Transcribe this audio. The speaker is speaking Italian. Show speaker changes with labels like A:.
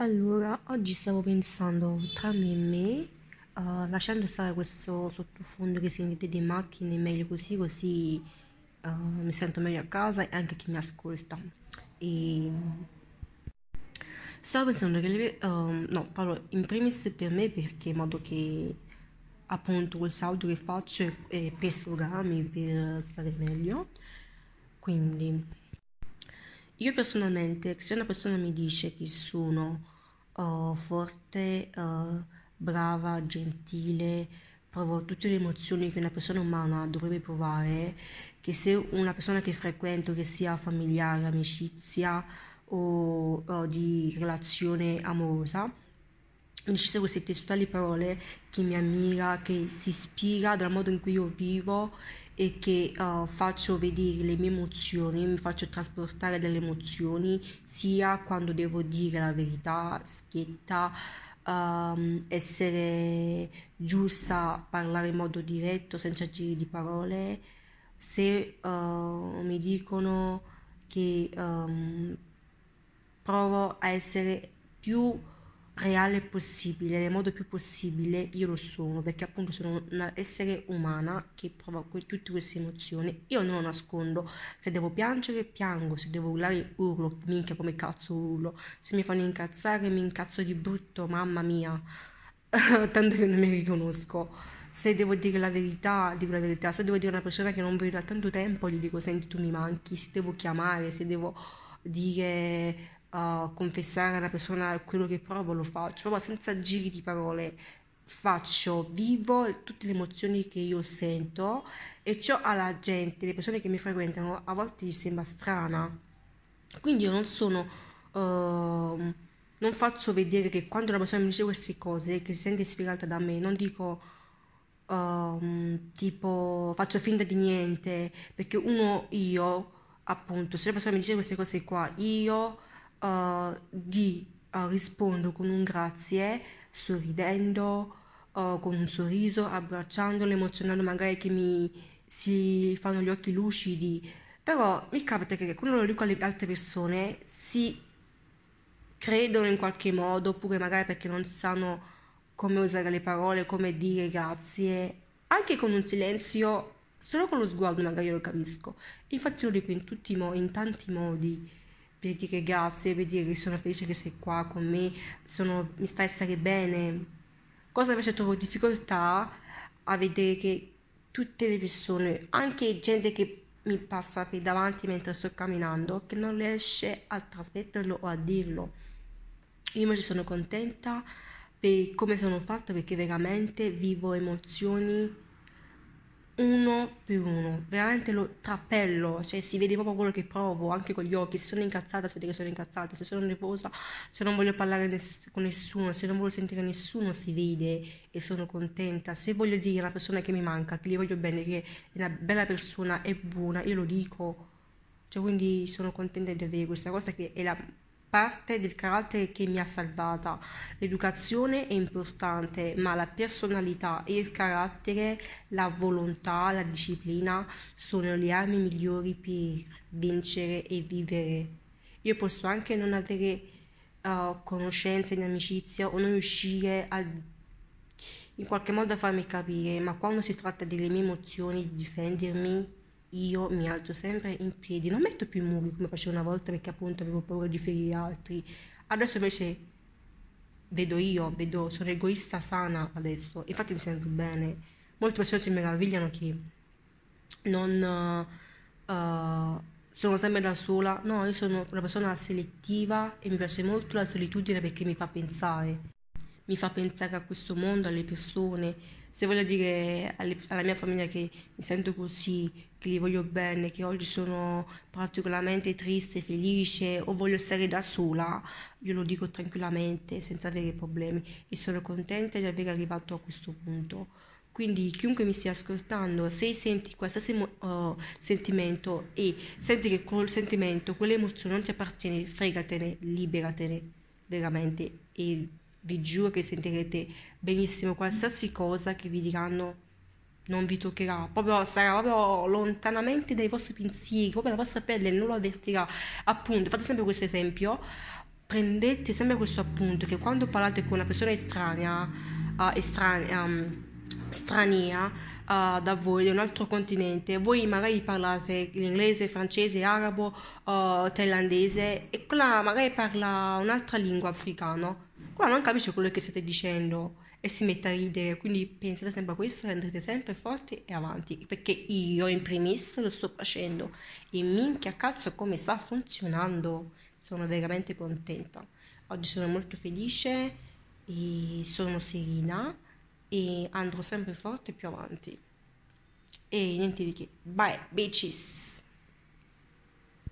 A: Allora, oggi stavo pensando tra me e me, eh, lasciando stare questo sottofondo che sentite di macchine, meglio così, così eh, mi sento meglio a casa e anche chi mi ascolta. E stavo pensando che, le- ehm, no, parlo in primis per me perché in modo che appunto quel salto che faccio è, è per sfogarmi, per stare meglio. Quindi, io personalmente, se una persona mi dice che sono uh, forte, uh, brava, gentile, provo tutte le emozioni che una persona umana dovrebbe provare, che se una persona che frequento, che sia familiare, amicizia o, o di relazione amorosa, mi dice queste testuali parole che mi ammira, che si ispira dal modo in cui io vivo e che uh, faccio vedere le mie emozioni, mi faccio trasportare dalle emozioni, sia quando devo dire la verità, schietta, um, essere giusta, parlare in modo diretto, senza giri di parole. Se uh, mi dicono che um, provo a essere più reale possibile, nel modo più possibile, io lo sono, perché appunto sono un essere umana che prova que- tutte queste emozioni. Io non lo nascondo, se devo piangere, piango, se devo urlare, urlo, minchia come cazzo urlo, se mi fanno incazzare, mi incazzo di brutto, mamma mia, tanto che non mi riconosco. Se devo dire la verità, dico la verità. Se devo dire a una persona che non vedo da tanto tempo, gli dico senti tu mi manchi. Se devo chiamare, se devo dire uh, confessare alla persona quello che provo, lo faccio, proprio senza giri di parole. Faccio, vivo tutte le emozioni che io sento e ciò alla gente, le persone che mi frequentano, a volte gli sembra strana. Quindi io non sono, uh, non faccio vedere che quando una persona mi dice queste cose, che si sente ispirata da me, non dico um, tipo faccio finta di niente, perché uno io, appunto, se la persona mi dice queste cose qua, io uh, di uh, rispondo con un grazie, sorridendo, uh, con un sorriso, abbracciandolo, emozionando magari che mi si fanno gli occhi lucidi. Però mi capita che quando lo dico alle altre persone si credono in qualche modo, oppure magari perché non sanno come usare le parole, come dire grazie, anche con un silenzio, solo con lo sguardo magari lo capisco. Infatti lo dico in tutti modi, in tanti modi per dire grazie, per dire che sono felice che sei qua con me, sono, mi fai stare bene. Cosa invece trovo difficoltà a vedere che tutte le persone, anche gente che mi passa per davanti mentre sto camminando, che non riesce a trasmetterlo o a dirlo. Io invece sono contenta per come sono fatta perché veramente vivo emozioni uno per uno, veramente lo trapello, cioè si vede proprio quello che provo, anche con gli occhi, se sono incazzata si vede che sono incazzata, se sono nervosa, se non voglio parlare ness- con nessuno, se non voglio sentire nessuno si vede e sono contenta, se voglio dire a una persona che mi manca, che gli voglio bene, che è una bella persona, è buona, io lo dico, cioè quindi sono contenta di avere questa cosa che è la parte del carattere che mi ha salvata. L'educazione è importante, ma la personalità e il carattere, la volontà, la disciplina sono le armi migliori per vincere e vivere. Io posso anche non avere uh, conoscenze in amicizia o non riuscire a in qualche modo a farmi capire, ma quando si tratta delle mie emozioni, di difendermi, io mi alzo sempre in piedi, non metto più i muri come facevo una volta perché appunto avevo paura di ferire altri. Adesso invece vedo io, vedo, sono egoista sana adesso, infatti mi sento bene. Molte persone si meravigliano che non uh, sono sempre da sola. No, io sono una persona selettiva e mi piace molto la solitudine perché mi fa pensare. Mi fa pensare a questo mondo, alle persone se voglio dire alle- alla mia famiglia che mi sento così, che li voglio bene, che oggi sono particolarmente triste, felice o voglio stare da sola, io lo dico tranquillamente, senza avere problemi e sono contenta di aver arrivato a questo punto. Quindi chiunque mi stia ascoltando, se senti qualsiasi uh, sentimento e senti che quel sentimento, quell'emozione non ti appartiene, fregatene, liberatene veramente e vi giuro che sentirete benissimo qualsiasi cosa che vi diranno non vi toccherà, proprio sarà proprio lontanamente dai vostri pensieri, proprio la vostra pelle non lo avvertirà. Appunto, fate sempre questo esempio. prendete sempre questo appunto che quando parlate con una persona estranea, uh, estranea, um, strania uh, da voi, di un altro continente, voi magari parlate l'inglese, francese, arabo, uh, thailandese e quella magari parla un'altra lingua africana, quella non capisce quello che state dicendo e si mette a ridere, quindi pensate sempre a questo andrete sempre forti e avanti, perché io in primis lo sto facendo e minchia cazzo come sta funzionando, sono veramente contenta. Oggi sono molto felice e sono serena e andrò sempre forte più avanti. E niente di che. Bye, bitches!